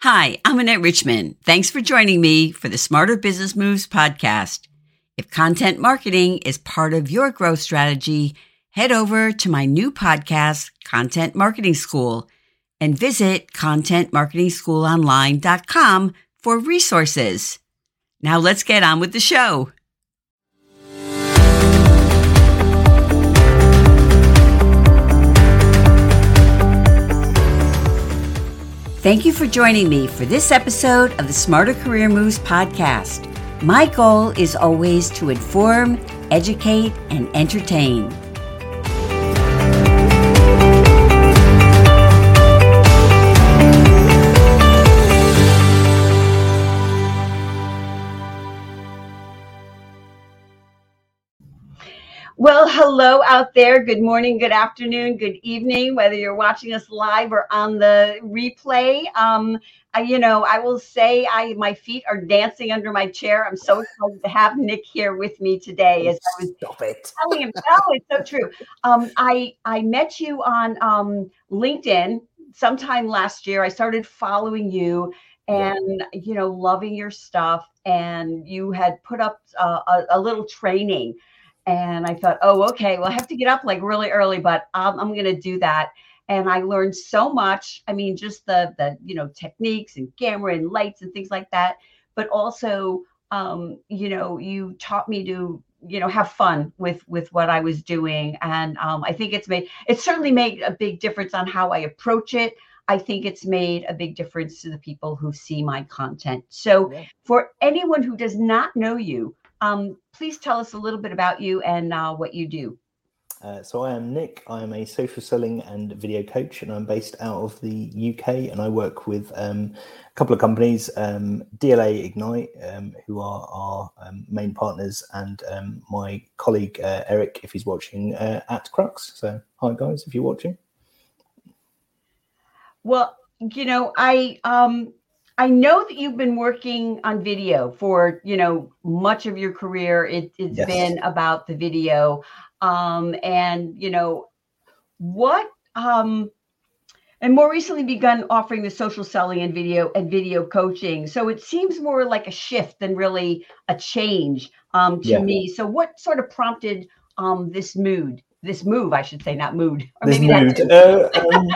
Hi, I'm Annette Richmond. Thanks for joining me for the Smarter Business Moves podcast. If content marketing is part of your growth strategy, head over to my new podcast, Content Marketing School, and visit contentmarketingschoolonline.com for resources. Now let's get on with the show. Thank you for joining me for this episode of the Smarter Career Moves podcast. My goal is always to inform, educate, and entertain. Well, hello out there. Good morning, good afternoon, good evening, whether you're watching us live or on the replay. Um, I, you know, I will say I my feet are dancing under my chair. I'm so excited to have Nick here with me today. As I was Stop it. telling him, no, it's so true. Um, I I met you on um, LinkedIn sometime last year. I started following you and you know loving your stuff and you had put up uh, a, a little training and I thought, oh, okay, well, I have to get up like really early, but I'm, I'm going to do that. And I learned so much. I mean, just the the you know techniques and camera and lights and things like that, but also um, you know you taught me to you know have fun with with what I was doing, and um, I think it's made it certainly made a big difference on how I approach it. I think it's made a big difference to the people who see my content. So, Yeah. for anyone who does not know you, um, please tell us a little bit about you and uh, what you do. Uh, so I am Nick. I am a social selling and video coach, and I'm based out of the UK. And I work with um, a couple of companies, um, DLA Ignite, um, who are our um, main partners, and um, my colleague uh, Eric, if he's watching, uh, at Crux. So hi guys, if you're watching. Well, you know, I um I know that you've been working on video for, you know, much of your career. It, it's Yes. been about the video. Um, and you know, what um and more recently begun offering the social selling and video and video coaching. So it seems more like a shift than really a change um to Yeah. me. So what sort of prompted um this mood, this move, I should say, not mood. Or This maybe mood. Uh, um,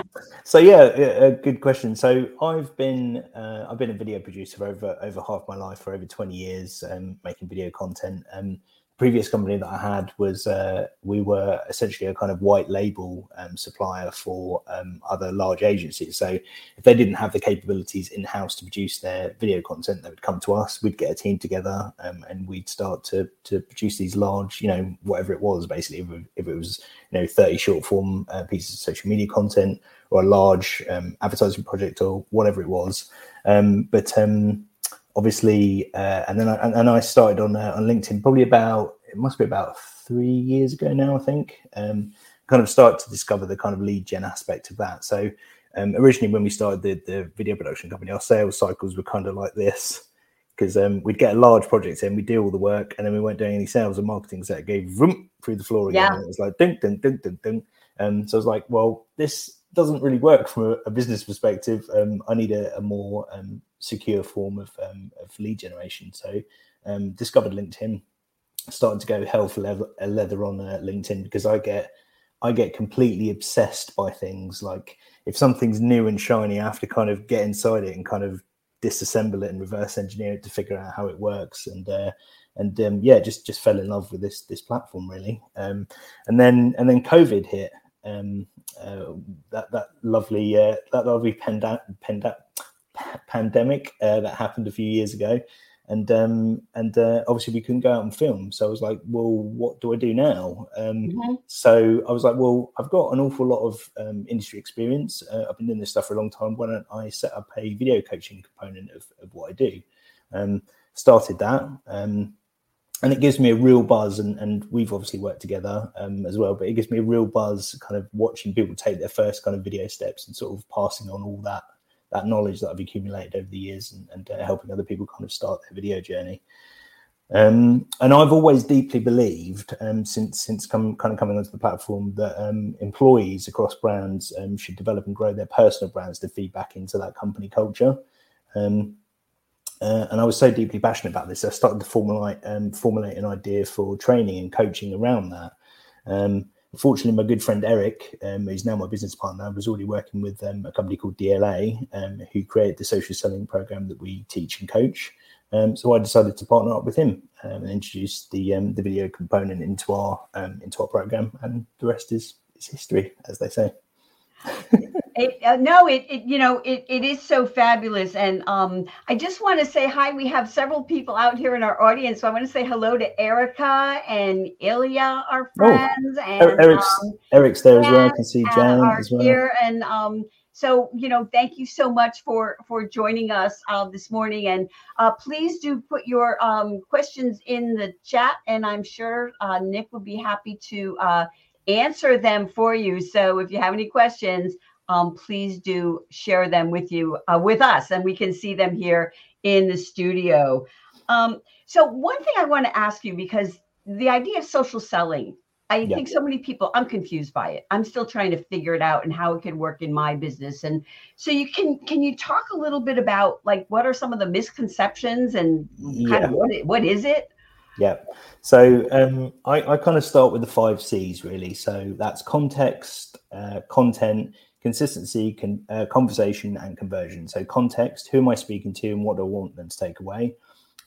so yeah, a, a good question. So I've been uh, I've been a video producer for over over half my life for over twenty years, um, making video content. Um, previous company that I had was uh, we were essentially a kind of white label um, supplier for um, other large agencies. So if they didn't have the capabilities in house to produce their video content, they would come to us. We'd get a team together um, and we'd start to to produce these large, you know, whatever it was, basically. If it, if it was you know 30 short form uh, pieces of social media content or a large um, advertising project or whatever it was um, but um, obviously uh, and then I, and, I started on uh, on LinkedIn probably about it must be about three years ago now I think um, kind of start to discover the kind of lead gen aspect of that so um, originally when we started the, the video production company our sales cycles were kind of like this because um, we'd get a large project in, we'd do all the work, and then we weren't doing any sales and marketing, so it gave vroom through the floor again. Yeah. And it was like ding, ding, ding, ding, ding. Um, so I was like, well, this doesn't really work from a, a business perspective. Um, I need a, a more um, secure form of, um, of lead generation. So um, discovered LinkedIn, started to go hell for leather, uh, leather on uh, LinkedIn because I get I get completely obsessed by things. Like if something's new and shiny, I have to kind of get inside it and kind of disassemble it and reverse engineer it to figure out how it works. And uh, and um, yeah, just just fell in love with this this platform really. Um, and then and then COVID hit. Um, uh, that that lovely uh, that lovely panda- panda- pandemic uh, that happened a few years ago, and um, and uh, obviously we couldn't go out and film. So I was like, well, what do I do now? Um, Mhm. so I was like, well, I've got an awful lot of um, industry experience. Uh, I've been doing this stuff for a long time. Why don't I set up a video coaching component of, of what I do? Um, started that. Um, and it gives me a real buzz and, and we've obviously worked together um, as well but it gives me a real buzz kind of watching people take their first kind of video steps and sort of passing on all that that knowledge that i've accumulated over the years and, and uh, helping other people kind of start their video journey um, and I've always deeply believed, um, since since come, kind of coming onto the platform, that um, employees across brands um, should develop and grow their personal brands to feed back into that company culture. Um, uh, and I was so deeply passionate about this, I started to formulate um, formulate an idea for training and coaching around that. Unfortunately, my good friend Eric, um, who's now my business partner, was already working with um, a company called DLA, um, who created the social selling program that we teach and coach. Um, so I decided to partner up with him um, and introduce the um, the video component into our into our program, and the rest is is history, as they say. it, uh, no, it, it, you know it, it is so fabulous, and um, I just want to say hi. We have several people out here in our audience, so I want to say hello to Erica and Ilya, our oh, friends, oh, and Eric's um, Eric's there as well. I can see Jan as well. Here and um, so you know thank you so much for for joining us uh, this morning and uh, please do put your um, questions in the chat and i'm sure uh, nick will be happy to uh, answer them for you so if you have any questions um, please do share them with you uh, with us and we can see them here in the studio um, so one thing i want to ask you because the idea of social selling I yeah. think so many people, I'm confused by it. I'm still trying to figure it out and how it can work in my business. And so you can, can you talk a little bit about like, what are some of the misconceptions and kind yeah. of what, what is it? Yeah. So um, I, I kind of start with the five C's really. So that's context, uh, content, consistency, con- uh, conversation, and conversion. So context, who am I speaking to and what do I want them to take away?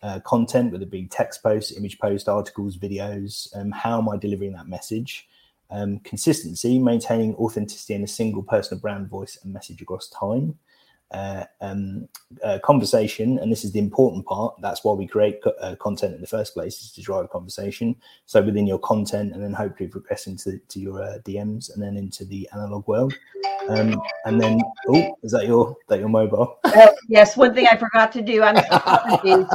uh, content, whether it be text posts, image posts, articles, videos. Um, how am I delivering that message? Um, consistency, maintaining authenticity in a single personal brand voice and message across time uh, um, uh, conversation, and this is the important part. That's why we create co- uh, content in the first place, is to drive conversation. So within your content, and then hopefully progress into to your uh, DMs, and then into the analog world. Um, and then, oh, is that your that your mobile? Oh, yes, one thing I forgot to do. I'm apologies.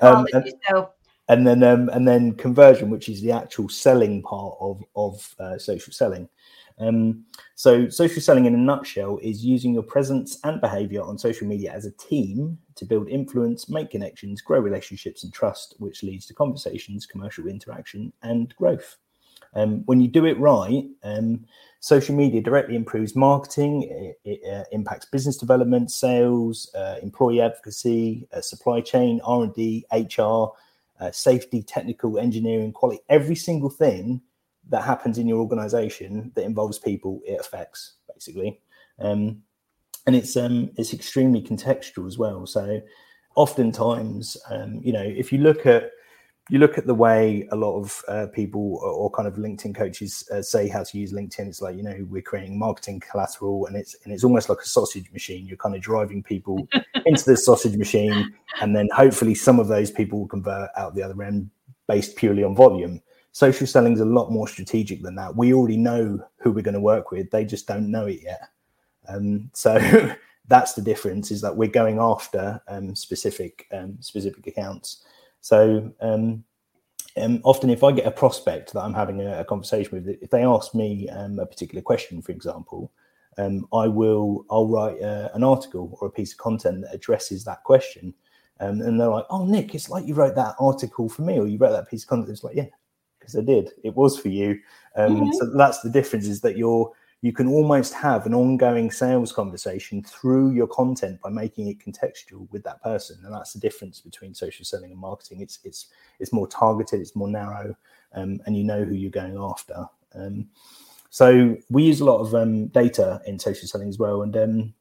um, so. and then um, and then conversion, which is the actual selling part of of uh, social selling. Um, so, social selling in a nutshell is using your presence and behavior on social media as a team to build influence, make connections, grow relationships and trust, which leads to conversations, commercial interaction, and growth. Um, when you do it right, um, social media directly improves marketing, it, it uh, impacts business development, sales, uh, employee advocacy, uh, supply chain, R and D, HR, uh, safety, technical, engineering, quality. Every single thing that happens in your organization that involves people it affects basically um, and it's um, it's extremely contextual as well so oftentimes um, you know if you look at you look at the way a lot of uh, people or, or, kind of LinkedIn coaches uh, say how to use LinkedIn. It's like you know we're creating marketing collateral, and it's and it's almost like a sausage machine. You're kind of driving people into the sausage machine, and then hopefully some of those people will convert out the other end based purely on volume social selling is a lot more strategic than that. We already know who we're going to work with; they just don't know it yet. Um, so that's the difference: is that we're going after um, specific um, specific accounts. So um, um, often, if I get a prospect that I'm having a, a conversation with, if they ask me um, a particular question, for example, I will I'll write uh, an article or a piece of content that addresses that question. Um, and they're like, "Oh, Nick, it's like you wrote that article for me, or you wrote that piece of content." It's like, "Yeah, because I did. It was for you. Um, mm-hmm. So that's the difference is that you're you can almost have an ongoing sales conversation through your content by making it contextual with that person, and that's the difference between social selling and marketing. It's it's it's more targeted, it's more narrow, um, and you know who you're going after. Um, so we use a lot of um, data in social selling as well, and um,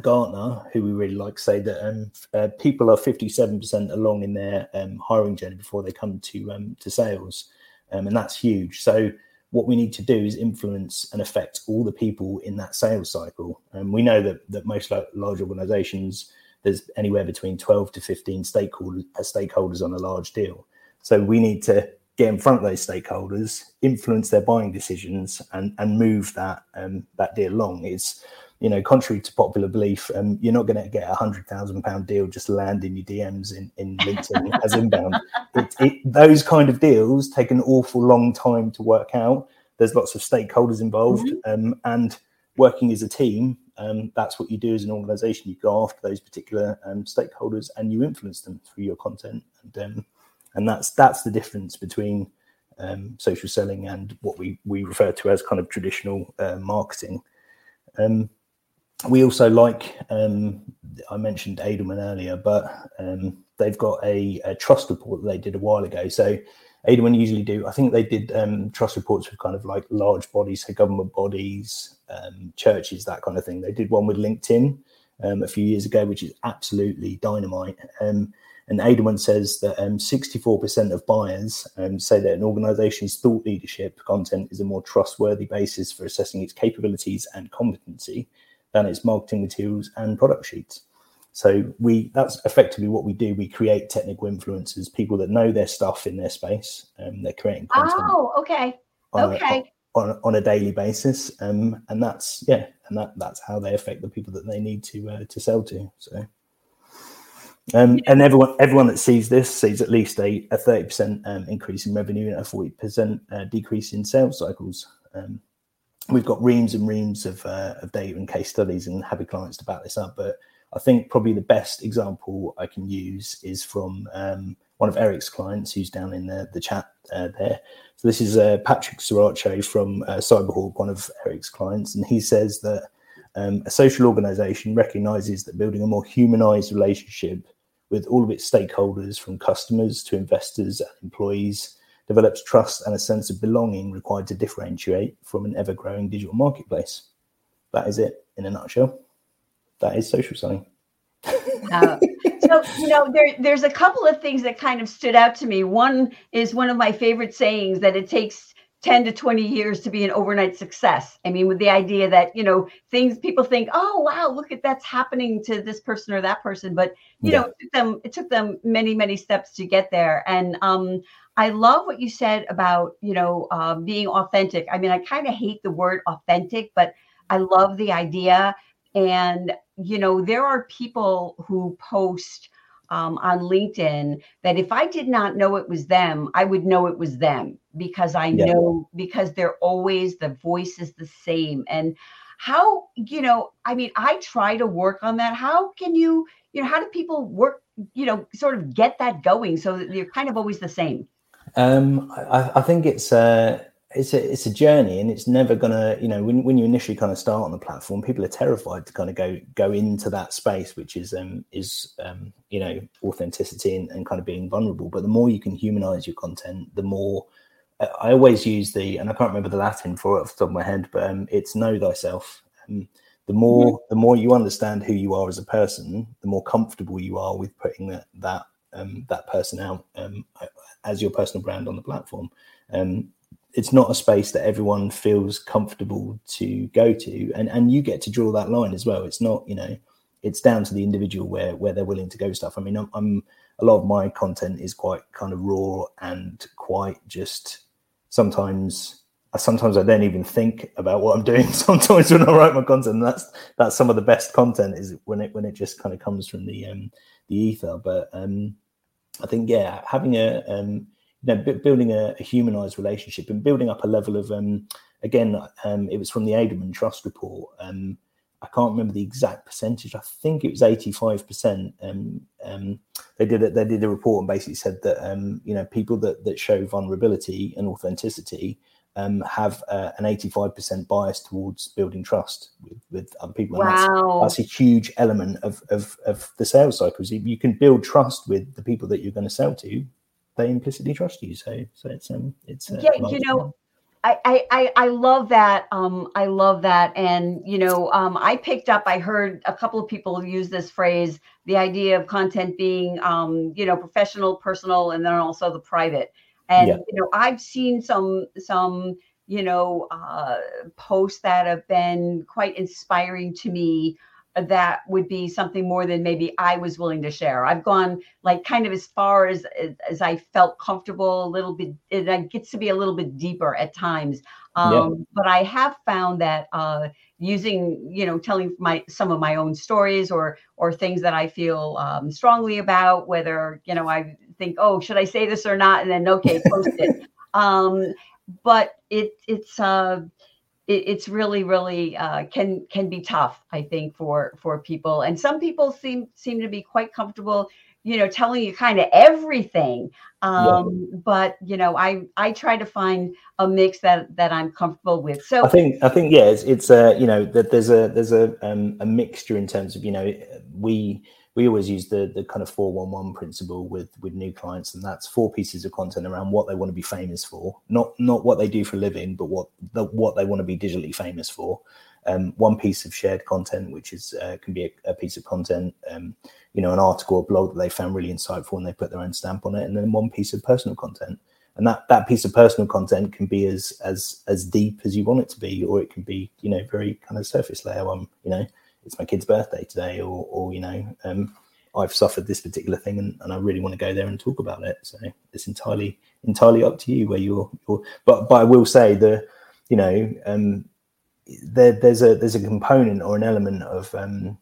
Gartner, who we really like, say that um, uh, people are 57% along in their um, hiring journey before they come to um, to sales um, and that's huge. So what we need to do is influence and affect all the people in that sales cycle. And we know that that most large organizations there's anywhere between 12 to 15 stakeholders uh, stakeholders on a large deal. So we need to get in front of those stakeholders, influence their buying decisions, and and move that um, that deal along. It's you know, contrary to popular belief, um, you're not going to get a hundred thousand pound deal just land in your DMs in, in LinkedIn as inbound. It, it, those kind of deals take an awful long time to work out. There's lots of stakeholders involved, mm-hmm. um, and working as a team. Um, that's what you do as an organization. You go after those particular um, stakeholders and you influence them through your content, and um, and that's that's the difference between um, social selling and what we we refer to as kind of traditional uh, marketing. Um, we also like um, I mentioned Edelman earlier, but um, they've got a, a, trust report that they did a while ago. So Edelman usually do. I think they did um, trust reports with kind of like large bodies, so government bodies, um, churches, that kind of thing. They did one with LinkedIn um, a few years ago, which is absolutely dynamite. Um, and Edelman says that 64% um, of buyers say that an organization's thought leadership content is a more trustworthy basis for assessing its capabilities and competency than its marketing materials and product sheets. So we that's effectively what we do. We create technical influencers, people that know their stuff in their space. and they're creating content. Oh, okay, on okay. A, on, on a daily basis, um, and that's yeah, and that that's how they affect the people that they need to uh, to sell to. So. Um, and everyone, everyone that sees this sees at least a, a 30% um, increase in revenue and a 40% uh, decrease in sales cycles. Um, we've got reams and reams of, uh, of data and case studies and happy clients to back this up. But I think probably the best example I can use is from um, one of Eric's clients who's down in the, the chat uh, there. So this is uh, Patrick Siracho from uh, Cyberhawk, one of Eric's clients, and he says that um, a social organization recognizes that building a more humanized relationship with all of its stakeholders, from customers to investors and employees, develops trust and a sense of belonging required to differentiate from an ever growing digital marketplace. That is it in a nutshell. That is social selling. uh, so you know there, there's a couple of things that kind of stood out to me one is one of my favorite sayings that it takes 10 to 20 years to be an overnight success. I mean, with the idea that, you know, things people think, oh, wow, look at that's happening to this person or that person. But, you yeah. know, it took them, it took them many, many steps to get there. And um, I love what you said about, you know, uh, being authentic. I mean, I kind of hate the word authentic, but I love the idea. And, you know, there are people who post, um, on LinkedIn that if I did not know it was them, I would know it was them because I yeah. know because they're always the voice is the same. And how, you know, I mean, I try to work on that. How can you, you know, how do people work, you know, sort of get that going so that you're kind of always the same? Um, I, I think it's uh it's a it's a journey and it's never gonna you know when, when you initially kind of start on the platform people are terrified to kind of go go into that space which is um is um you know authenticity and, and kind of being vulnerable. But the more you can humanize your content the more i always use the and i can't remember the latin for it off the top of my head but um it's know thyself. Um, the more mm-hmm. the more you understand who you are as a person the more comfortable you are with putting that that um that person out. Um as your personal brand on the platform um it's not a space that everyone feels comfortable to go to and and you get to draw that line as well it's not you know it's down to the individual where where they're willing to go stuff i mean i'm, I'm a lot of my content is quite kind of raw and quite just sometimes sometimes I don't even think about what I'm doing. Sometimes when I write my content, that's that's some of the best content is when it when it just kind of comes from the um the ether. But um I think yeah, having a um you know, building a, a, humanized relationship and building up a level of, um, again, um, it was from the Edelman Trust Report. Um, I can't remember the exact percentage. I think it was 85%. Um, um, they did. They did a report and basically said that um, you know people that that show vulnerability and authenticity um, have uh, an 85% bias towards building trust with, with other people. Wow. That's, that's, a huge element of, of, of the sales cycles. You can build trust with the people that you're going to sell to they implicitly trust you. So so it's um it's uh, yeah, you know. I, I I love that. Um, I love that, and you know, um, I picked up. I heard a couple of people use this phrase: the idea of content being, um, you know, professional, personal, and then also the private. And yeah. you know, I've seen some some you know uh, posts that have been quite inspiring to me that would be something more than maybe I was willing to share. I've gone like kind of as far as as I felt comfortable, a little bit. It gets to be a little bit deeper at times. Um, yeah. But I have found that uh, using, you know, telling my some of my own stories or or things that I feel um, strongly about, whether you know I think, oh, should I say this or not, and then okay, post it. um, but it it's uh it, it's really really uh, can can be tough i think for for people and some people seem seem to be quite comfortable you know, telling you kind of everything. Um, yeah. but you know, I I try to find a mix that that I'm comfortable with. So I think I think yeah, it's, it's a you know that there's a there's a um, a mixture in terms of you know we we always use the the kind of 411 principle with with new clients and that's four pieces of content around what they want to be famous for. Not not what they do for a living but what the, what they want to be digitally famous for. Um, one piece of shared content which is uh, can be a, a, piece of content um, you know an article or blog that they found really insightful and they put their own stamp on it and then one piece of personal content. And that that piece of personal content can be as as as deep as you want it to be or it can be you know very kind of surface layer one you know it's my kid's birthday today, or or you know, um, I've suffered this particular thing, and, and I really want to go there and talk about it. So it's entirely entirely up to you where you're. you're but but I will say the, you know, um, there there's a there's a component or an element of, um,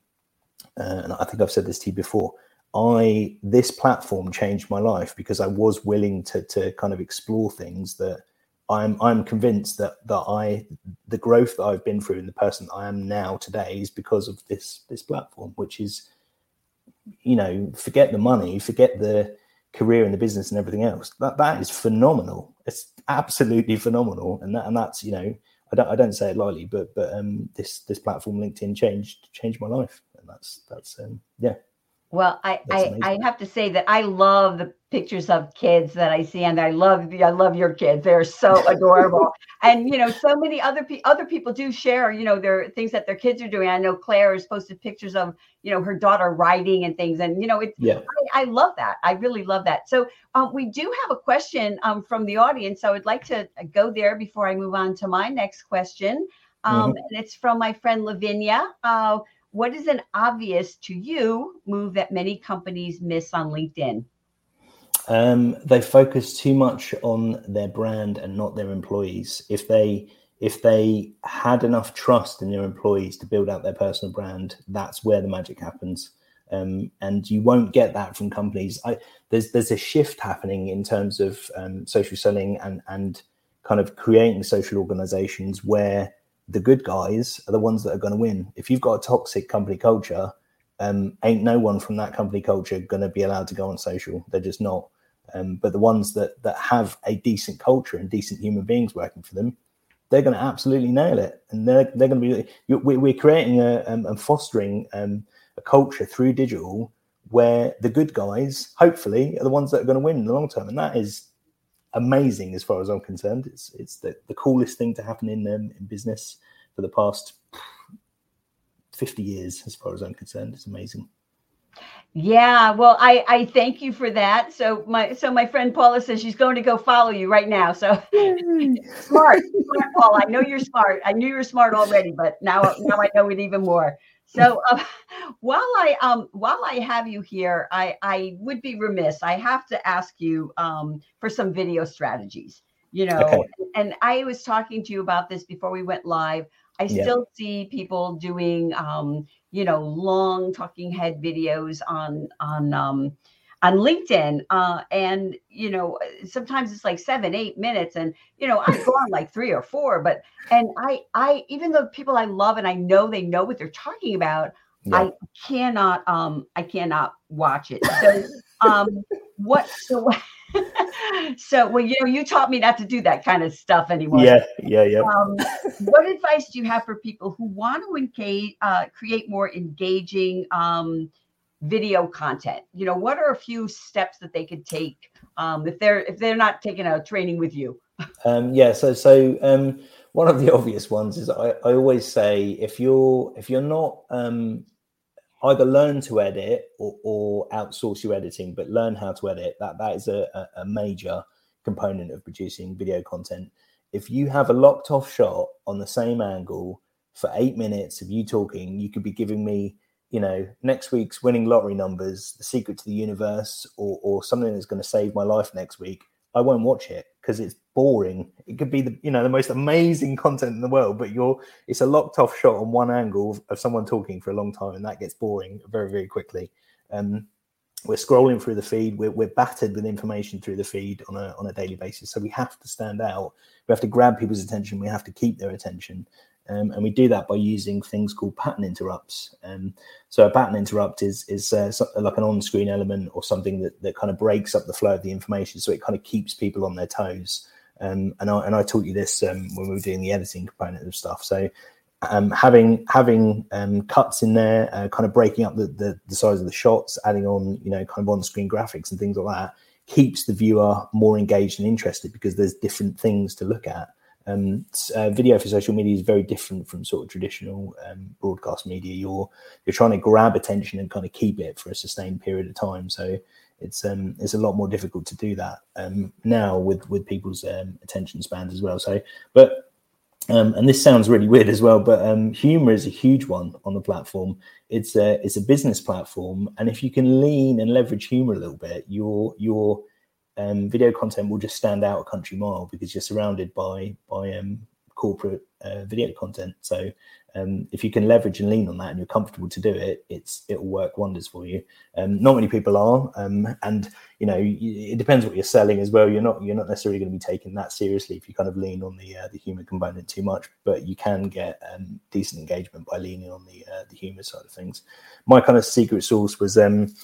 uh, and I think I've said this to you before. I this platform changed my life because I was willing to to kind of explore things that I'm I'm convinced that that I the growth that I've been through and the person I am now today is because of this this platform, which is you know forget the money, forget the career and the business and everything else. That that is phenomenal. It's absolutely phenomenal, and that and that's you know I don't I don't say it lightly, but but um this this platform LinkedIn changed changed my life, and that's that's um yeah well, I, I, I, have to say that I love the pictures of kids that I see, and I love I love your kids. They're so adorable, and you know, so many other pe- other people do share, you know, their things that their kids are doing. I know Claire has posted pictures of you know her daughter riding and things, and you know, it's yeah. I, I love that. I really love that. So um, we do have a question um, from the audience. So I would like to go there before I move on to my next question. Um, mm-hmm. And it's from my friend Lavinia. Uh, what is an obvious to you move that many companies miss on LinkedIn? Um, they focus too much on their brand and not their employees. If they if they had enough trust in their employees to build out their personal brand, that's where the magic happens. Um, and you won't get that from companies. I, there's there's a shift happening in terms of um, social selling and and kind of creating social organizations where the good guys are the ones that are going to win. If you've got a toxic company culture, um, ain't no one from that company culture going to be allowed to go on social. They're just not. Um, but the ones that that have a decent culture and decent human beings working for them, they're going to absolutely nail it, and they're they're going to be. We're creating a um, and fostering um, a culture through digital where the good guys, hopefully, are the ones that are going to win in the long term, and that is amazing as far as I'm concerned. It's it's the, the coolest thing to happen in um, in business for the past 50 years, as far as I'm concerned. It's amazing. Yeah, well, I I thank you for that. So my so my friend Paula says she's going to go follow you right now. So smart, smart, Paula. I know you're smart. I knew you were smart already, but now now I know it even more. So uh, while I um while I have you here, I I would be remiss. I have to ask you um for some video strategies. You know, okay. and I was talking to you about this before we went live. I yeah. still see people doing um you know long talking head videos on on um on LinkedIn. Uh, and, you know, sometimes it's like seven, eight minutes. And, you know, I go on like three or four, but, and I, I, even though people I love and I know they know what they're talking about, yeah. I cannot, um, I cannot watch it. So, um, what, so, so, well, you know, you taught me not to do that kind of stuff anymore. Yeah, yeah, yeah. Um, what advice do you have for people who want to engage, uh, create more engaging, um, video content? You know what are a few steps that they could take um, if they're if they're not taking a training with you? Um, yeah so so um, one of the obvious ones is I, I always say if you're if you're not um, either learn to edit or, or outsource your editing but learn how to edit that that is a, a major component of producing video content. If you have a locked off shot on the same angle for eight minutes of you talking you could be giving me you know, next week's winning lottery numbers, the secret to the universe, or, or something that's going to save my life next week, I won't watch it because it's boring. It could be the you know the most amazing content in the world, but you're it's a locked off shot on one angle of, of someone talking for a long time, and that gets boring very very quickly. Um, we're scrolling through the feed. We're, we're battered with information through the feed on a on a daily basis, so we have to stand out. We have to grab people's attention. We have to keep their attention. Um, and we do that by using things called pattern interrupts. Um, so a pattern interrupt is is uh, like an on-screen element or something that, that kind of breaks up the flow of the information. So it kind of keeps people on their toes. Um, and I and I taught you this um, when we were doing the editing component of stuff. So um, having having um, cuts in there, uh, kind of breaking up the, the, the size of the shots, adding on you know kind of on-screen graphics and things like that keeps the viewer more engaged and interested because there's different things to look at. Um, uh, video for social media is very different from sort of traditional um, broadcast media. You're you're trying to grab attention and kind of keep it for a sustained period of time. So it's um, it's a lot more difficult to do that um, now with with people's um, attention spans as well. So, but um, and this sounds really weird as well, but um, humor is a huge one on the platform. It's a it's a business platform, and if you can lean and leverage humor a little bit, your your um, video content will just stand out a country mile because you're surrounded by by um, corporate uh, video content. So um, if you can leverage and lean on that, and you're comfortable to do it, it's it will work wonders for you. Um, not many people are, um, and you know it depends what you're selling as well. You're not you're not necessarily going to be taken that seriously if you kind of lean on the uh, the human component too much, but you can get um, decent engagement by leaning on the uh, the humor side of things. My kind of secret sauce was um,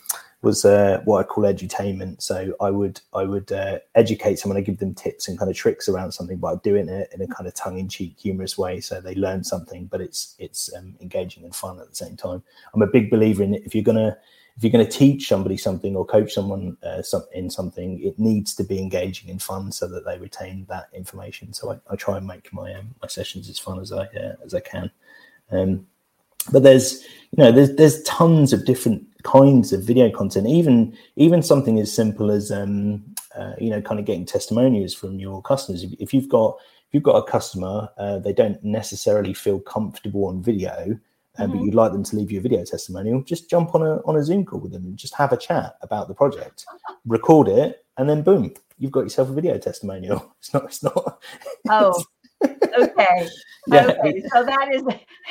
was uh, what I call edutainment. So I would I would uh, educate someone, I give them tips and kind of tricks around something, but doing it in a kind of tongue in cheek, humorous way, so they learn something, but it's it's um, engaging and fun at the same time. I'm a big believer in. If you're gonna if you're to teach somebody something or coach someone uh, some, in something, it needs to be engaging and fun so that they retain that information. So I, I try and make my um, my sessions as fun as I uh, as I can. Um, but there's you know there's there's tons of different kinds of video content even even something as simple as um uh, you know kind of getting testimonials from your customers. If, if you've got if you've got a customer uh, they don't necessarily feel comfortable on video uh, mm-hmm. but you'd like them to leave you a video testimonial just jump on a on a zoom call with them and just have a chat about the project. Record it and then boom you've got yourself a video testimonial. It's not it's not oh okay. yeah. Okay. So that is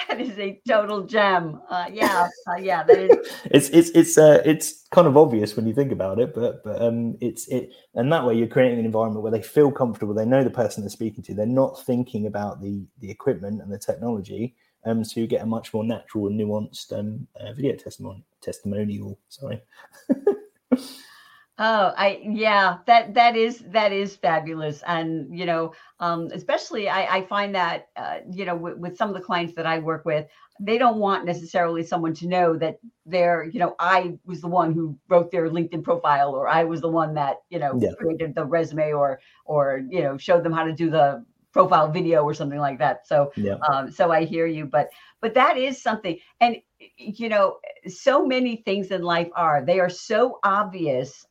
that is a total gem. Uh, yeah. Uh, yeah. That is. It's it's it's uh it's kind of obvious when you think about it, but but um it's it and that way you're creating an environment where they feel comfortable. They know the person they're speaking to. They're not thinking about the the equipment and the technology. Um, so you get a much more natural and nuanced um uh, video testimony testimonial. Sorry. Oh, I yeah, that that is that is fabulous, and you know, um, especially I, I find that uh, you know with, with some of the clients that I work with, they don't want necessarily someone to know that they're you know I was the one who wrote their LinkedIn profile, or I was the one that you know yeah. created the resume, or or you know showed them how to do the profile video or something like that. So yeah. um, so I hear you, but but that is something, and you know, so many things in life are they are so obvious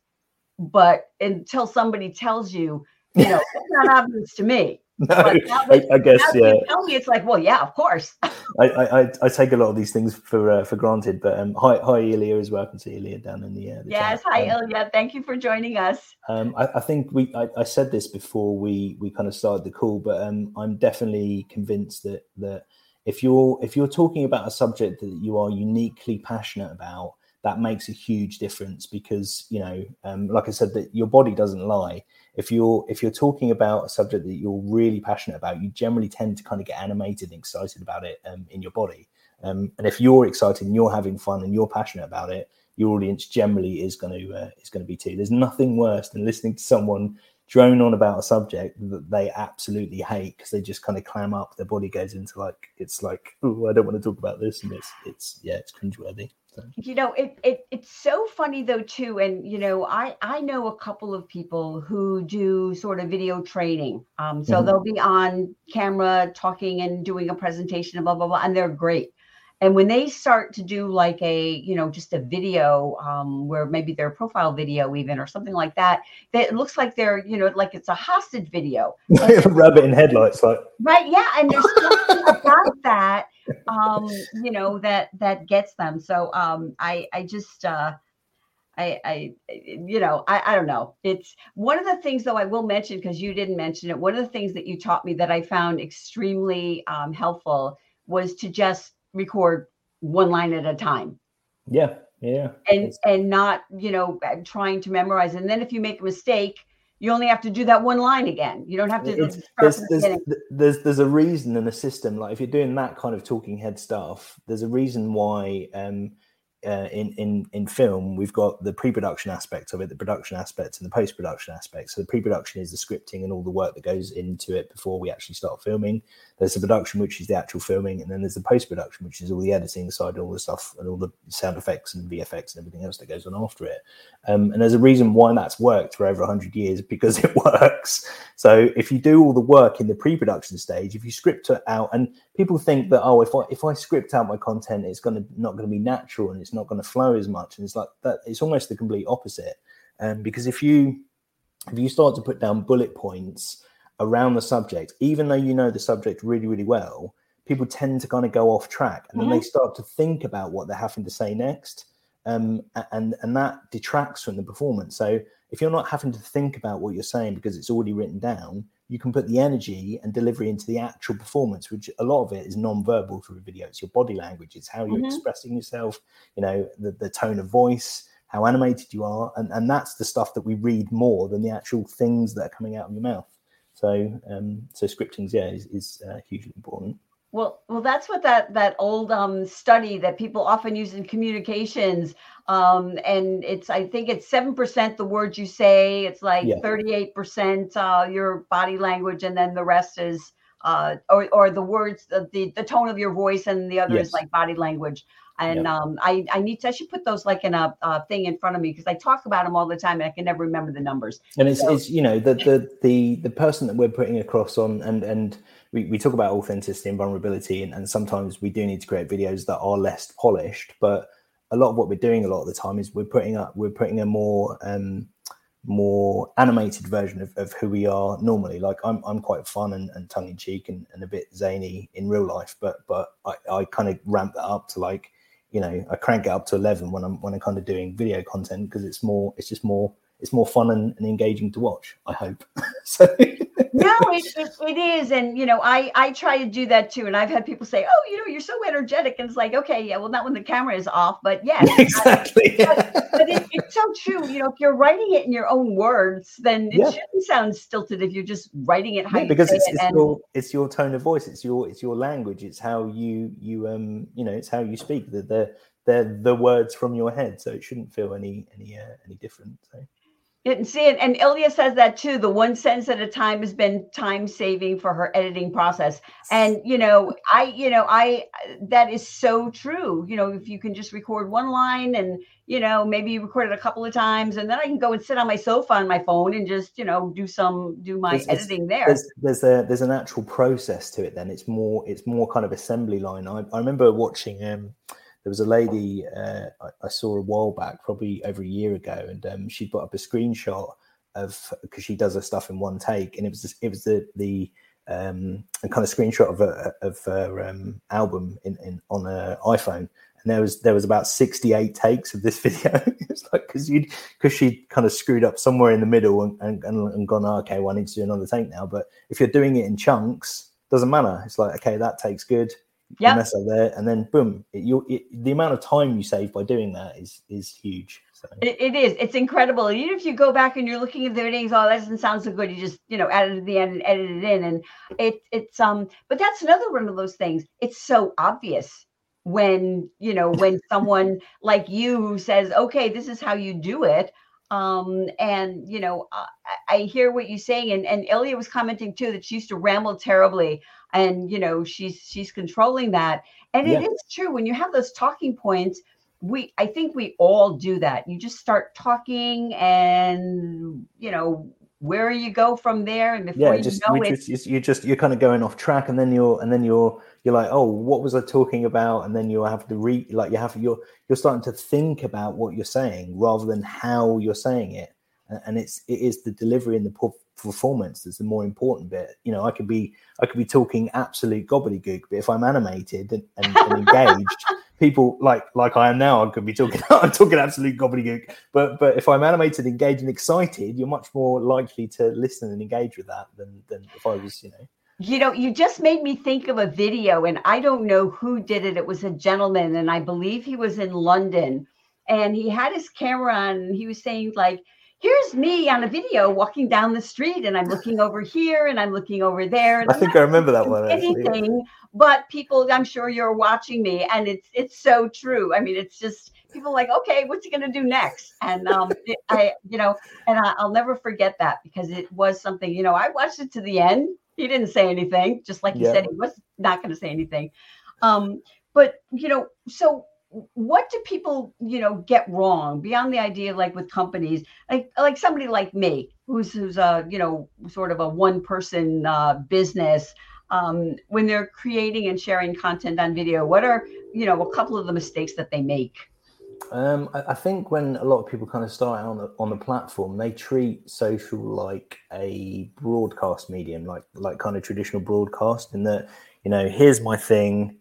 but until somebody tells you, you know, it's not obvious to me. No, I, I, guess yeah. tell me, it's like, well, yeah, of course. I, I, I take a lot of these things for uh, for granted, but um, hi, hi, Ilya as well. I can see Ilya down in the, uh, the yes. Chat. Hi, um, Ilya. Thank you for joining us. Um, I, I think we I, I said this before we we kind of started the call, but um, I'm definitely convinced that that if you're if you're talking about a subject that you are uniquely passionate about that makes a huge difference because you know um, like i said that your body doesn't lie. If you're if you're talking about a subject that you're really passionate about you generally tend to kind of get animated and excited about it um, in your body. Um, and if you're excited and you're having fun and you're passionate about it your audience generally is going to uh, is going to be too. There's nothing worse than listening to someone drone on about a subject that they absolutely hate because they just kind of clam up. Their body goes into like it's like oh i don't want to talk about this and it's it's yeah it's cringeworthy you know, it, it it's so funny though too, and you know, I I know a couple of people who do sort of video training. Um, so mm-hmm. they'll be on camera talking and doing a presentation and blah blah blah, and they're great. And when they start to do like a, you know, just a video um, where maybe their profile video even or something like that, that it looks like they're, you know, like it's a hostage video. Rabbit in headlights, like right, yeah. And there's something about that, um, you know, that that gets them. So um, I I just uh, I, I, you know, I, I don't know. It's one of the things, though, I will mention because you didn't mention it. One of the things that you taught me that I found extremely um, helpful was to just record one line at a time. Yeah, yeah. And and not, you know, trying to memorize. And then if you make a mistake, you only have to do that one line again. You don't have to. There's, there's, there's, there's a reason and a system. Like if you're doing that kind of talking head stuff, there's a reason why um, uh, in in in film, we've got the pre-production aspect of it, the production aspect, and the post-production aspect. So the pre-production is the scripting and all the work that goes into it before we actually start filming. There's the production, which is the actual filming, and then there's the post-production, which is all the editing side, all the stuff, and all the sound effects and VFX and everything else that goes on after it. Um, and there's a reason why that's worked for over hundred years because it works. So if you do all the work in the pre-production stage, if you script it out, and people think that oh, if I if I script out my content, it's going to not going to be natural and it's not going to flow as much, and it's like that. It's almost the complete opposite. Um, because if you if you start to put down bullet points around the subject, even though you know the subject really really well, people tend to kind of go off track, and mm-hmm. then they start to think about what they're having to say next, um, and and that detracts from the performance. So if you're not having to think about what you're saying because it's already written down, you can put the energy and delivery into the actual performance, which a lot of it is non-verbal through video. It's your body language, it's how you're mm-hmm. expressing yourself, you know, the, the tone of voice, how animated you are, and, and that's the stuff that we read more than the actual things that are coming out of your mouth. So, um, so scripting, yeah, is, is uh, hugely important. Well, well, that's what that that old um, study that people often use in communications, um, and it's I think it's seven percent the words you say. It's like thirty eight percent uh, your body language, and then the rest is uh, or or the words, the, the, the tone of your voice, and the other yes. is like body language. And um, I I need to I should put those like in a, a thing in front of me because I talk about them all the time and I can never remember the numbers. And it's, so, it's you know the the the the person that we're putting across on and and we, we talk about authenticity and vulnerability, and, and sometimes we do need to create videos that are less polished. But a lot of what we're doing a lot of the time is we're putting up we're putting a more um, more animated version of, of who we are normally. Like I'm I'm quite fun and, and tongue in cheek and, and a bit zany in real life, but but I, I kind of ramp that up to like you know I crank it up to eleven when I'm when I'm kind of doing video content because it's more it's just more it's more fun and, and engaging to watch. I hope. so no, it, it, it is, and you know, I I try to do that too. And I've had people say, "Oh, you know, you're so energetic," and it's like, okay, yeah, well, not when the camera is off, but yes, exactly. I, but, but it, it's so true. You know, if you're writing it in your own words, then it yeah. shouldn't sound stilted if you're just writing it how yeah, because it's, it's and, your it's your tone of voice, it's your it's your language, it's how you you um you know it's how you speak. The the they're the words from your head, so it shouldn't feel any any uh, any different. So. And see it, and Ilya says that too. The one sentence at a time has been time saving for her editing process. And you know, I, you know, I that is so true. You know, if you can just record one line and you know, maybe you record it a couple of times, and then I can go and sit on my sofa on my phone and just, you know, do some do my there's, editing there. There's, there's a there's an actual process to it. Then it's more it's more kind of assembly line. I, I remember watching um there was a lady uh, I, I, saw a while back, probably over a year ago, and um, she put up a screenshot of because she does her stuff in one take, and it was it was the the um, a kind of screenshot of a of her um, album in, in on an iPhone, and there was there was about 68 takes of this video. It's like because you because she kind of screwed up somewhere in the middle and, and, and gone oh, okay well i need to do another take now. But if you're doing it in chunks doesn't matter. It's like okay that takes good yeah mess up there and then boom it, you it, the amount of time you save by doing that is is huge so. it, it is. It's incredible. And even if you go back and you're looking at the videos oh that doesn't sound so good. You just you know add it at the end and edit it in. And it it's um but that's another one of those things. It's so obvious when you know when someone like you says okay this is how you do it um, and you know, I, I, hear what you're saying, and and Ilya was commenting too that she used to ramble terribly, and you know, she's she's controlling that, and yeah. it is true when you have those talking points. We, I think we all do that. You just start talking, and you know, where you go from there, and before yeah, just, you know it, just, you're just you're kind of going off track, and then you're and then you're you're like, oh, what was I talking about? And then you have to read, like you have you're you're starting to think about what you're saying rather than how you're saying it. And it's it is the delivery and the performance that's the more important bit. You know, I could be I could be talking absolute gobbledygook, but if I'm animated and, and, and engaged, people like like I am now, I could be talking I'm talking absolute gobbledygook. But but if I'm animated, engaged, and excited, you're much more likely to listen and engage with that than than if I was, you know. You know, you just made me think of a video, and I don't know who did it. It was a gentleman, and I believe he was in London, and he had his camera on, and he was saying like here's me on a video walking down the street and I'm looking over here and I'm looking over there. I think I remember that one. Anything, actually. but people, I'm sure you're watching me, and it's it's so true. I mean, it's just people like, okay, what's he going to do next? And um, it, I, you know, and I, I'll never forget that because it was something. You know, I watched it to the end. He didn't say anything, just like he yeah. said he was not going to say anything. Um, but you know, so what do people you know get wrong beyond the idea like with companies? Like like somebody like me who's who's a you know sort of a one person uh, business um, when they're creating and sharing content on video what are you know a couple of the mistakes that they make? Um, I, I, think when a lot of people kind of start on the on the platform, they treat social like a broadcast medium, like like kind of traditional broadcast, in that you know, here's my thing,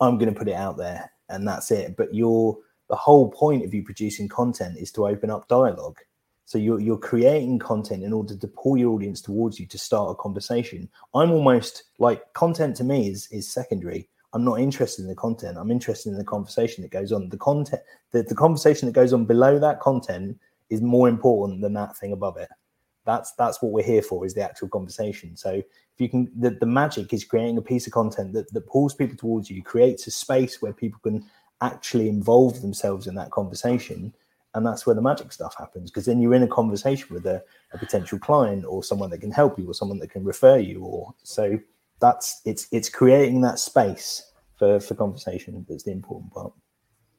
I'm going to put it out there, and that's it. But your the whole point of you producing content is to open up dialogue. So you're you're creating content in order to pull your audience towards you to start a conversation. I'm almost like content to me is is secondary. I'm not interested in the content. I'm interested in the conversation that goes on. The content, the, the conversation that goes on below that content is more important than that thing above it. That's that's what we're here for is the actual conversation. So if you can, the, the magic is creating a piece of content that, that pulls people towards you, creates a space where people can actually involve themselves in that conversation. And that's where the magic stuff happens because then you're in a conversation with a, a potential client or someone that can help you or someone that can refer you or so that's it's it's creating that space for for conversation that's the important part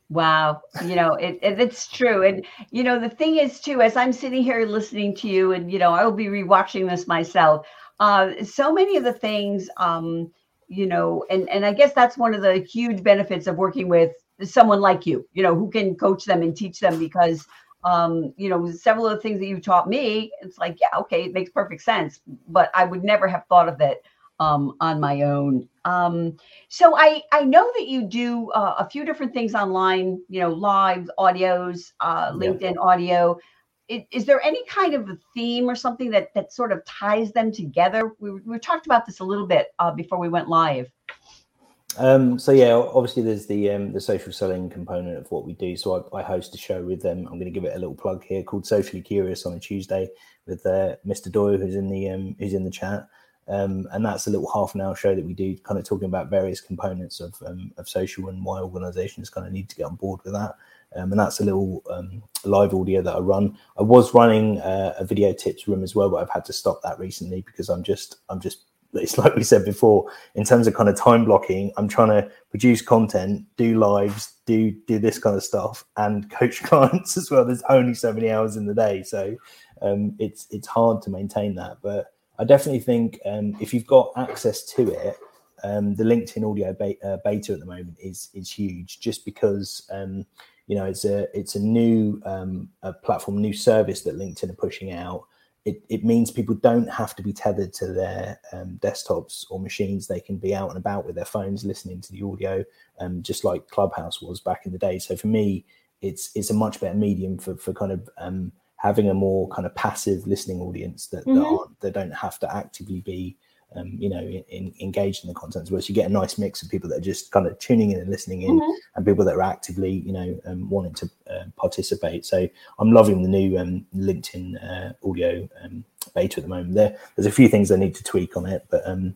Wow, you know it, it, it's true, and you know the thing is too. As I'm sitting here listening to you, and you know I will be rewatching this myself. Uh, so many of the things, um, you know, and and I guess that's one of the huge benefits of working with someone like you, you know, who can coach them and teach them because um, you know, several of the things that you taught me, it's like, yeah, okay, it makes perfect sense, but I would never have thought of it um, on my own. Um, so I I know that you do uh, a few different things online. You know, live audios, uh, LinkedIn yeah. audio. Is, is, there any kind of a theme or something that that sort of ties them together? We we talked about this a little bit uh, before we went live. Um, so yeah, obviously there's the um, the social selling component of what we do. So I, I host a show with them. I'm going to give it a little plug here called Socially Curious on a Tuesday with uh, Mr. Doyle, who's in the um, who's in the chat. Um, and that's a little half an hour show that we do, kind of talking about various components of um, of social and why organisations kind of need to get on board with that. Um, and that's a little um, live audio that I run. I was running uh, a video tips room as well, but I've had to stop that recently because I'm just I'm just it's like we said before in terms of kind of time blocking. I'm trying to produce content, do lives, do do this kind of stuff, and coach clients as well. There's only so many hours in the day, so um, it's it's hard to maintain that, but I definitely think um, if you've got access to it, um, the LinkedIn audio beta, uh, beta, at the moment is is huge, just because um, you know it's a it's a new um, a platform, new service that LinkedIn are pushing out. It, it means people don't have to be tethered to their um, desktops or machines. They can be out and about with their phones, listening to the audio, um, just like Clubhouse was back in the day. So for me, it's it's a much better medium for for kind of having a more kind of passive listening audience that mm-hmm. that, aren't, that don't have to actively be um, you know in, in, engaged in the content whereas you get a nice mix of people that are just kind of tuning in and listening in mm-hmm. and people that are actively you know um, wanting to uh, participate so i'm loving the new um, linkedin uh, audio um, beta at the moment there there's a few things i need to tweak on it but um,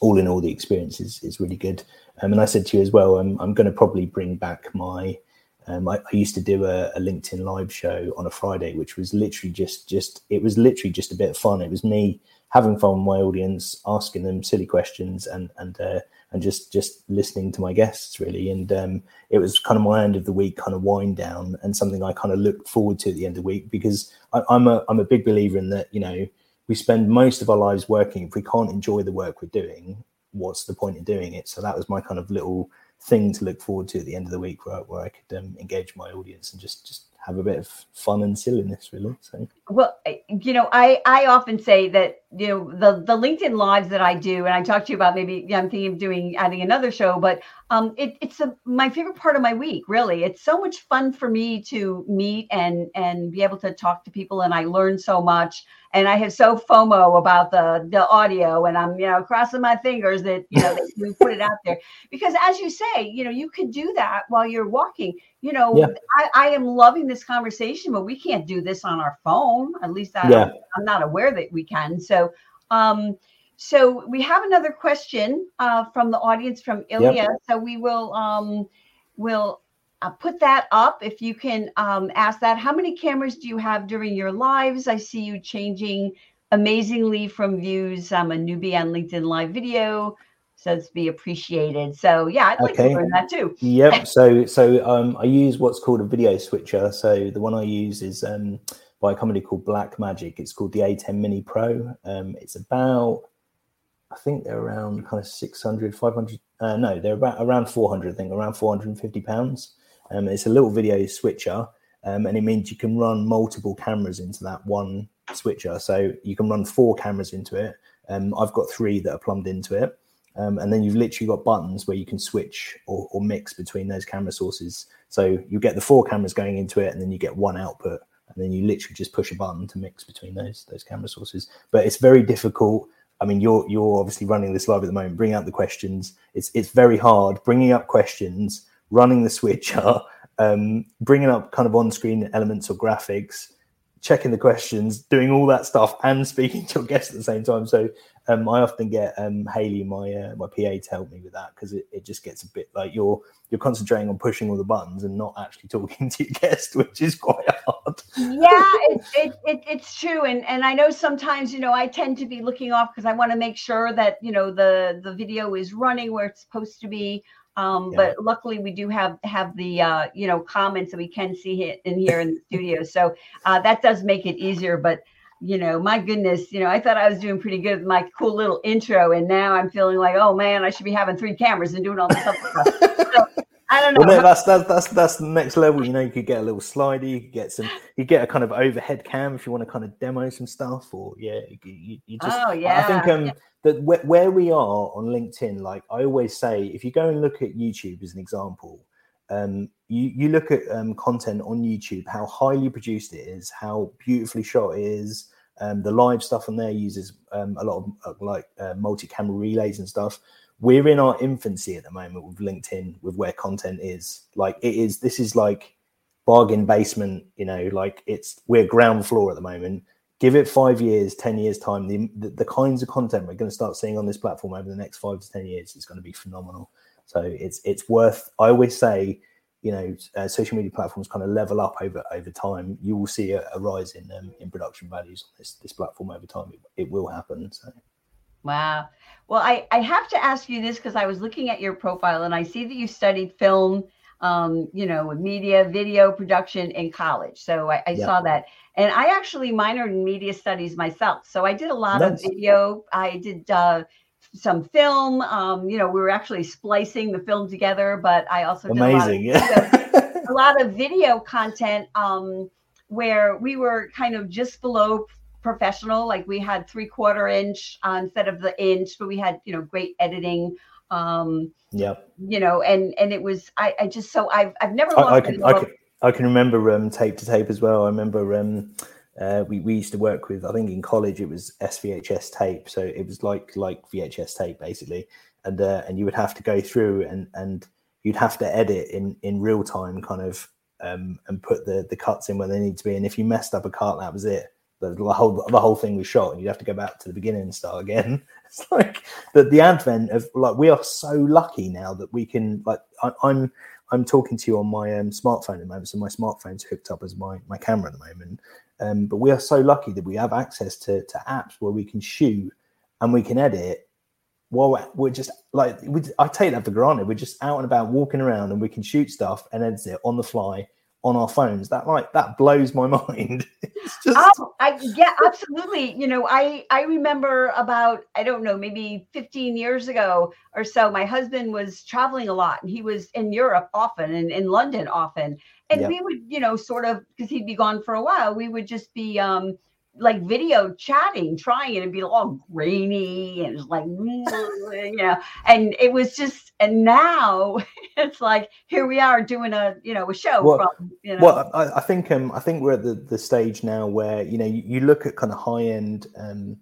all in all the experience is, is really good and i said to you as well i'm going to probably bring back my um, I, I, used to do a, a, LinkedIn live show on a Friday, which was literally just just it was literally just a bit of fun. It was me having fun with my audience, asking them silly questions, and and uh, and just just listening to my guests really. And um, it was kind of my end of the week kind of wind down, and something I kind of looked forward to at the end of the week because I, I'm a I'm a big believer in that. You know, we spend most of our lives working. If we can't enjoy the work we're doing, what's the point in doing it? So that was my kind of little thing to look forward to at the end of the week where, where I could um, engage my audience and just just have a bit of fun and silliness really so. Well you know i i often say that you know the the linkedin lives that i do and i talked to you about maybe yeah, i'm thinking of doing adding another show but um it, it's a, my favorite part of my week really. It's so much fun for me to meet and and be able to talk to people and i learn so much. And i have so fomo about the the audio and i'm you know crossing my fingers that you know we put it out there. Because as you say you know you could do that while you're walking. You know yeah. I, I, am loving this conversation but we can't do this on our phone. At least I, yeah. i'm not aware that we can. So um so we have another question uh, from the audience from Ilya. Yep. So we will um, will uh, put that up if you can um, ask that. How many cameras do you have during your lives? I see you changing amazingly from views. I'm a newbie on LinkedIn Live video so it's be appreciated. So yeah, I'd like okay. to learn that too. Yep. So so um, I use what's called a video switcher. So the one I use is um, by a company called Blackmagic. It's called the ATEM Mini Pro. Um, it's about I think they're around kind of 600, 500. Uh, no, they're about around 400. I think around 450 pounds. Um, it's a little video switcher, um, and it means you can run multiple cameras into that one switcher. So you can run four cameras into it. Um, I've got three that are plumbed into it. Um, and then you've literally got buttons where you can switch or, or, mix between those camera sources. So you get the four cameras going into it, and then you get one output, and then you literally just push a button to mix between those those camera sources. But it's very difficult. I mean, you're you're obviously running this live at the moment. Bring out the questions. It's it's very hard bringing up questions, running the switcher, um, bringing up kind of on-screen elements or graphics, checking the questions, doing all that stuff, and speaking to your guest at the same time. So um, I often get um, Haley, my uh, my PA, to help me with that because it, it just gets a bit like you're you're concentrating on pushing all the buttons and not actually talking to your guest, which is quite hard. yeah, it, it, it, it's true, and and I know sometimes you know I tend to be looking off because I want to make sure that you know the the video is running where it's supposed to be. Um, yeah. But luckily, we do have have the uh, you know comments that we can see it in here in the studio, so uh, that does make it easier. But you know, my goodness, you know, I thought I was doing pretty good with my cool little intro, and now I'm feeling like, oh man, I should be having three cameras and doing all this stuff. So, I don't know. Well, no, that's that's that's that's the next level. You know, you could get a little slidey, you could get some, you get a kind of overhead cam if you want to kind of demo some stuff, or yeah, you, you just. Oh yeah. I think um yeah. that where, where we are on LinkedIn, like I always say, if you go and look at YouTube as an example, um, you you look at um, content on YouTube, how highly produced it is, how beautifully shot it is. Um, the live stuff on there uses um, a lot of uh, like uh, multi-camera relays and stuff. We're in our infancy at the moment with LinkedIn, with where content is. Like it is, this is like bargain basement. You know, like it's we're ground floor at the moment. Give it five years, ten years time. The, the, the kinds of content we're going to start seeing on this platform over the next five to ten years is going to be phenomenal. So it's it's worth. I always say, you know, uh, social media platforms kind of level up over over time. You will see a, a rise in um, in production values on this this platform over time. It, it will happen. So. Wow. Well, I, I have to ask you this because I was looking at your profile and I see that you studied film, um, you know, media, video production in college. So I, I yeah. saw that. And I actually minored in media studies myself. So I did a lot nice. of video. I did uh, some film. Um, you know, we were actually splicing the film together, but I also amazing, did a lot of, yeah. a lot of video content um, where we were kind of just below professional. Like we had three quarter inch uh, instead of the inch, but we had you know great editing. Um, yep. You know, and and it was I, I just so I've I've never. I, I can I can I can remember um, tape to tape as well. I remember um, uh, we, we used to work with i think in college it was svhs tape. So it was like like vhs tape basically. And uh, and you would have to go through and and you'd have to edit in in real time kind of um, and put the the cuts in where they need to be. And if you messed up a cut that was it. The, the whole the whole thing was shot and you'd have to go back to the beginning and start again. It's like the, the advent of like we are so lucky now that we can like I, i'm I'm talking to you on my um, smartphone at the moment, so my smartphone's hooked up as my my camera at the moment, um, but we are so lucky that we have access to, to apps where we can shoot and we can edit while we're, we're just like, we, I take that for granted. We're just out and about walking around and we can shoot stuff and edit it on the fly on our phones. That like that blows my mind. just... oh, I, yeah, absolutely. You know, I I remember about I don't know maybe 15 years ago or so. My husband was traveling a lot, and he was in Europe often and in London often, and yep. we would you know sort of because he'd be gone for a while. We would just be um like video chatting, trying it and be all grainy and it was like, you know, and it was just, and now it's like here we are doing a, you know, a show well, from, you know. Well, I, I, think, um, I think we're at the, the stage now where you know you, you look at kind of high end. Um,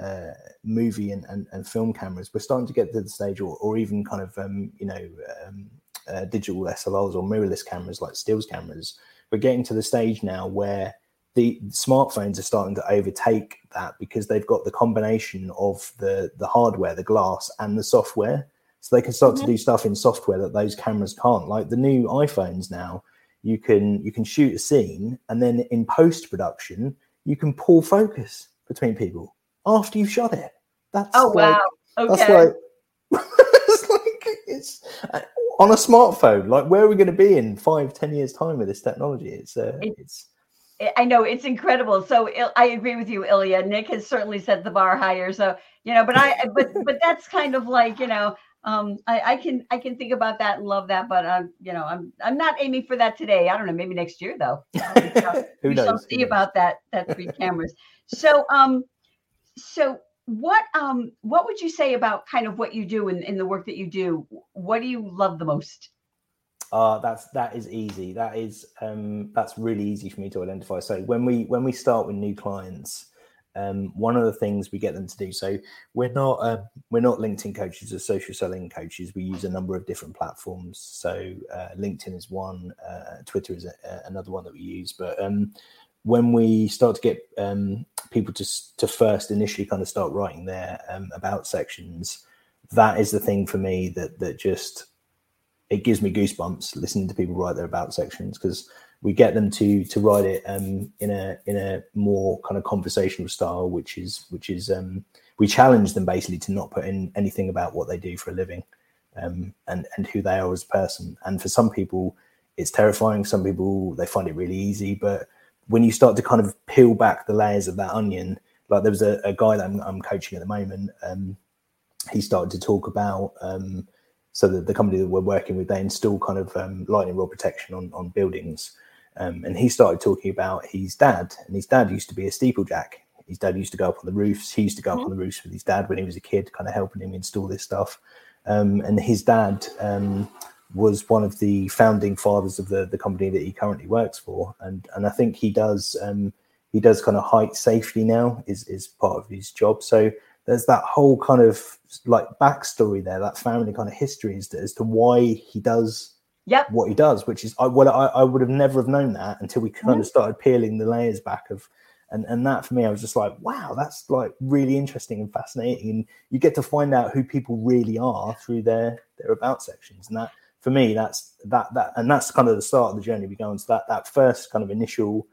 uh, movie and, and, and, film cameras, we're starting to get to the stage, or, or even kind of um, you know um, uh, digital SLRs or mirrorless cameras like stills cameras. We're getting to the stage now where the smartphones are starting to overtake that because they've got the combination of the the hardware, the glass, and the software. So they can start mm-hmm. to do stuff in software that those cameras can't. Like the new iPhones now, you can you can shoot a scene and then in post production you can pull focus between people after you've shot it. That's oh like, wow, okay. That's like it's uh, on a smartphone. Like where are we going to be in five, ten years time with this technology? It's uh, it, it's I know it's incredible. So I agree with you, Ilya. Nick has certainly set the bar higher. So you know, but I, but but that's kind of like you know, um, I, I can I can think about that and love that, but uh, you know, I'm I'm not aiming for that today. I don't know, maybe next year though. Who we knows? shall see about that that three cameras. So um, so what um what would you say about kind of what you do in, in the work that you do? What do you love the most? Uh, that's that is easy. That is um, that's really easy for me to identify. So when we when we start with new clients, um, one of the things we get them to do. So we're not uh, we're not LinkedIn coaches or social selling coaches. We use a number of different platforms. So uh, LinkedIn is one, uh, Twitter is a, another one that we use. But um, when we start to get um, people to to first initially kind of start writing their um, about sections, that is the thing for me that that just it gives me goosebumps listening to people write their about sections because we get them to to write it um, in a in a more kind of conversational style, which is which is um, we challenge them basically to not put in anything about what they do for a living um, and and who they are as a person. And for some people, it's terrifying. Some people they find it really easy, but when you start to kind of peel back the layers of that onion, like there was a, a guy that I'm, I'm, coaching at the moment. Um, he started to talk about um, so the, the company that we're working with, they install kind of um, lightning rod protection on, on buildings. Um, and he started talking about his dad, and his dad used to be a steeplejack. His dad used to go up on the roofs. He used to go mm-hmm. up on the roofs with his dad when he was a kid, kind of helping him install this stuff. Um, and his dad um, was one of the founding fathers of the, the company that he currently works for. And and I think he does um, he does kind of height safety now is is part of his job. So there's that whole kind of like backstory there, that family kind of history as to, as to why he does yep. what he does, which is I well, I, I would have never have known that until we kind mm-hmm. of started peeling the layers back of and and that for me, I was just like, wow, that's like really interesting and fascinating. And you get to find out who people really are through their their about sections. And that for me, that's that that and that's kind of the start of the journey. We go into that that first kind of initial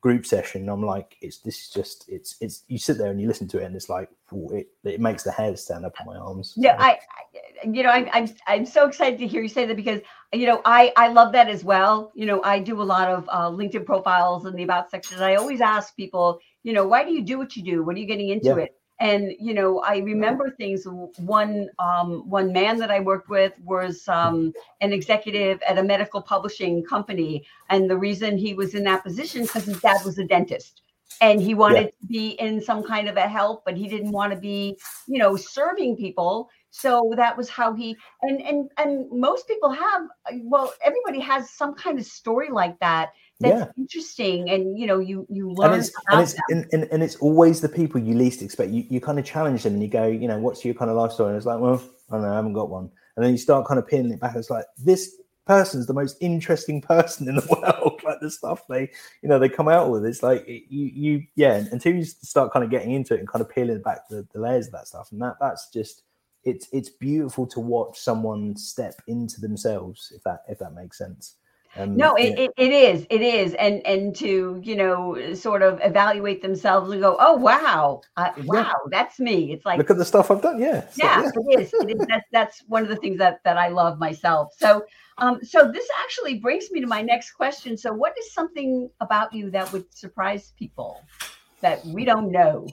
group session, I'm like, it's this is just it's it's you sit there and you listen to it, and it's like it, it makes the hair stand up on my arms. Yeah, I, I you know, I'm, I'm I'm so excited to hear you say that because you know I I love that as well. You know, I do a lot of uh, LinkedIn profiles in the about section. I always ask people, you know, why do you do what you do? When are you getting into yeah. it? And you know i remember things one um, one man that i worked with was um, an executive at a medical publishing company. And the reason he was in that position because his dad was a dentist. And he wanted yeah. to be in some kind of a help but he didn't want to be you know serving people. So that was how he and and and most people have well everybody has some kind of story like that that's yeah. interesting and you know you you learn and it's and it's, and, and, and, it's always the people you least expect. You, you kind of challenge them and you go you know what's your kind of life story? And it's like well i don't know i haven't got one. And then you start kind of pinning it back. It's like this person's the most interesting person in the world. Like the stuff they you know they come out with. It's like you you yeah until you start kind of getting into it and kind of peeling back the, the layers of that stuff and that that's just it's it's beautiful to watch someone step into themselves if that if that makes sense um, no, it, it, it is. It is. And and to, you know, sort of evaluate themselves and go, oh, wow, uh, wow, yeah. that's me. It's like, look at the stuff I've done. Yeah. So, yeah, yeah, it is. It is. That's, that's one of the things that, that I love myself. So, um, so this actually brings me to my next question. So what is something about you that would surprise people that we don't know?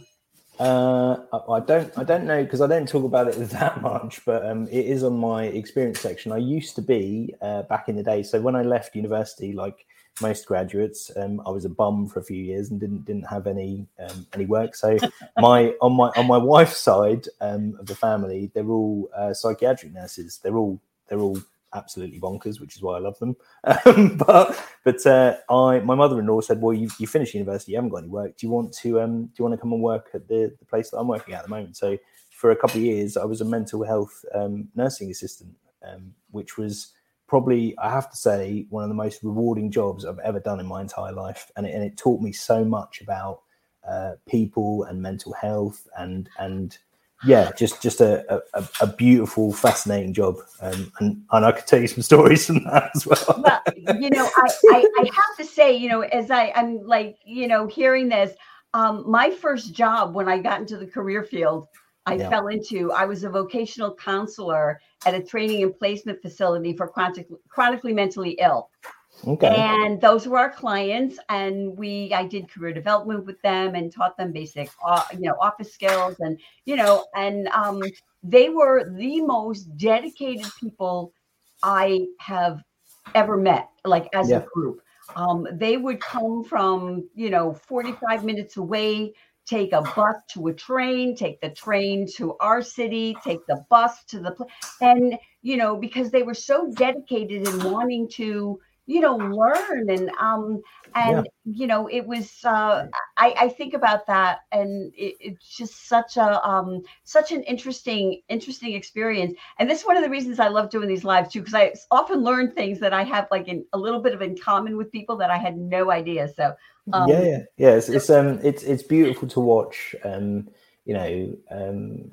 Uh, I don't, I don't know because I don't talk about it that much, but um, it is on my experience section. I used to be uh, back in the day. So when I left university, like most graduates. Um, I was a bum for a few years and didn't didn't have any um, any work. So my on my on my wife's side um, of the family, they're all uh, psychiatric nurses. They're all they're all absolutely bonkers, which is why I love them. Um, but but uh, I my mother in law said, well, you you finished university, you haven't got any work. Do you want to um do you want to come and work at the the place that I'm working at at the moment? So for a couple of years, I was a mental health um, nursing assistant, um, which was probably I have to say one of the most rewarding jobs I've ever done in my entire life, and it, and it taught me so much about uh, people and mental health and and yeah, just just a, a, a beautiful, fascinating job, um, and and I could tell you some stories from that as well. well, you know, I, I, I have to say, you know, as I I'm like, you know, hearing this, um, my first job when I got into the career field, I yeah. fell into. I was a vocational counselor at a training and placement facility for chronic, chronically mentally ill. Okay. And those were our clients, and we I did career development with them and taught them basic, uh, you know, office skills, and you know, and um, they were the most dedicated people I have ever met, like as yeah. a group. Um, they would come from you know 45 minutes away take a bus to a train, take the train to our city, take the bus to the and you know because they were so dedicated in wanting to you know learn and um and yeah. you know it was uh i i think about that and it, it's just such a um such an interesting interesting experience. And this is one of the reasons i love doing these lives too because i often learn things that i have like in a little bit of in common with people that i had no idea. So um, yeah yeah. Yeah it's, it's um it's it's beautiful to watch um you know um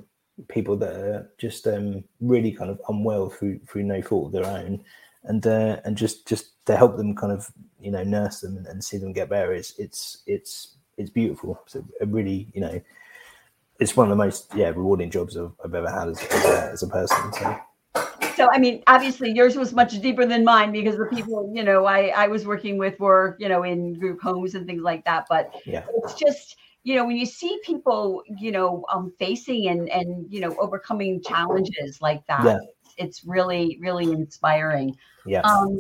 people that are just um really kind of unwell through through no fault of their own and uh, and just just to help them kind of you know nurse them and, and see them get better is it's it's it's beautiful. So a really you know it's one of the most yeah rewarding jobs I've, I've ever had as, as, a, as a person. So. So I mean, obviously yours was much deeper than mine because the people you know I I was working with were you know in group homes and things like that. But yeah, it's just you know when you see people you know um facing and and you know overcoming challenges like that. Yeah it's really really inspiring. Yeah. Um,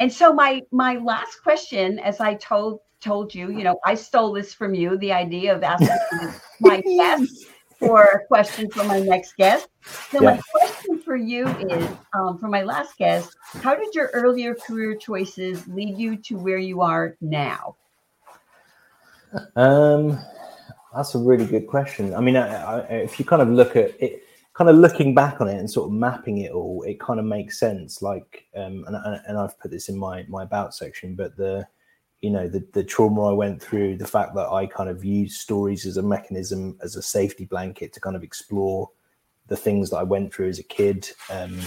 and so my my last question, as I told told you, you know, I stole this from you, the idea of asking my guests for a question for my next guest. So yeah. my question for you is, um, for my last guest, how did your earlier career choices lead you to where you are now? Um, that's a really good question. I mean, I, I, if you kind of look at it, kind of looking back on it and sort of mapping it all, it kind of makes sense. Like, um, and, and I've put this in my my about section, but the you know the the trauma I went through, the fact that I kind of used stories as a mechanism, as a safety blanket to kind of explore the things that I went through as a kid, um,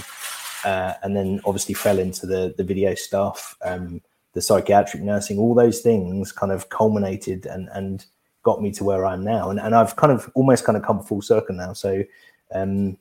uh, and then obviously fell into the the video stuff, um, the psychiatric nursing, all those things kind of culminated and and got me to where I am now, and and I've kind of almost kind of come full circle now. So um,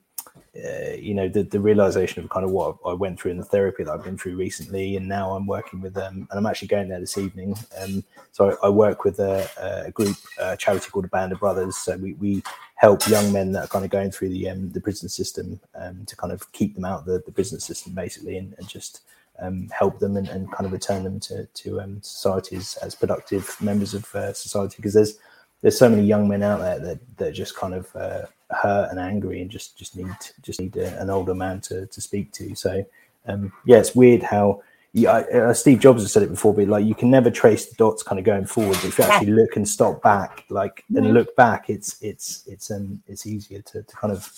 uh, you know the, the realization of kind of what I went through in the therapy that I've been through recently, and now I'm working with them, and I'm actually going there this evening. Um, so I, I work with a, a, group, a charity called a Band of Brothers. So we, we help young men that are kind of going through the um, the prison system um, to kind of keep them out of the, the prison system basically, and, and just um, help them and, and, kind of return them to to um, societies as productive members of uh, society because there's there's so many young men out there that that just kind of uh, hurt and angry and just just need just need a, an older man to to speak to. So um, yeah, it's weird how. Yeah, uh, Steve Jobs has said it before, but like you can never trace the dots kind of going forward. If you actually look and stop back, like mm-hmm. and look back, it's it's it's um it's easier to, to kind of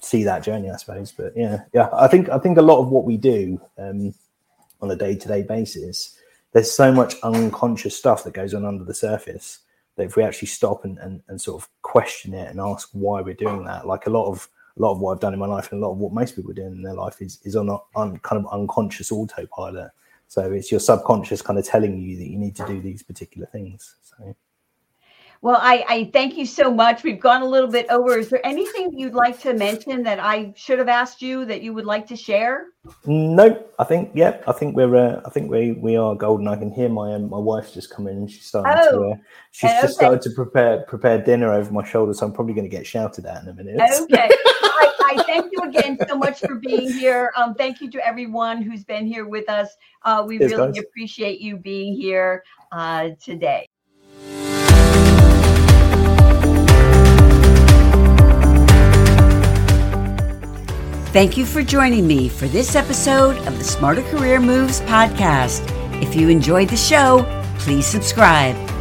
see that journey, I suppose. But yeah, yeah, I think I think a lot of what we do um, on a day to day basis, there's so much unconscious stuff that goes on under the surface that if we actually stop and, and, and sort of question it and ask why we're doing that, like a lot of a lot of what I've done in my life and a lot of what most people are doing in their life is is on a on kind of unconscious autopilot. So it's your subconscious kind of telling you that you need to do these particular things. So Well, I, I thank you so much. We've gone a little bit over. Is there anything you'd like to mention that I should have asked you that you would like to share? No, I think yeah, I think we're uh, I think we we are golden. I can hear my um, my wife's just come in and she's starting oh, to uh, she's okay. just started to prepare prepare dinner over my shoulder, so I'm probably going to get shouted at in a minute. Okay. I, I, thank you again so much for being here. Um, thank you to everyone who's been here with us. Uh, we Cheers, really guys. appreciate you being here uh, today. Thank you for joining me for this episode of the Smarter Career Moves podcast. If you enjoyed the show, please subscribe.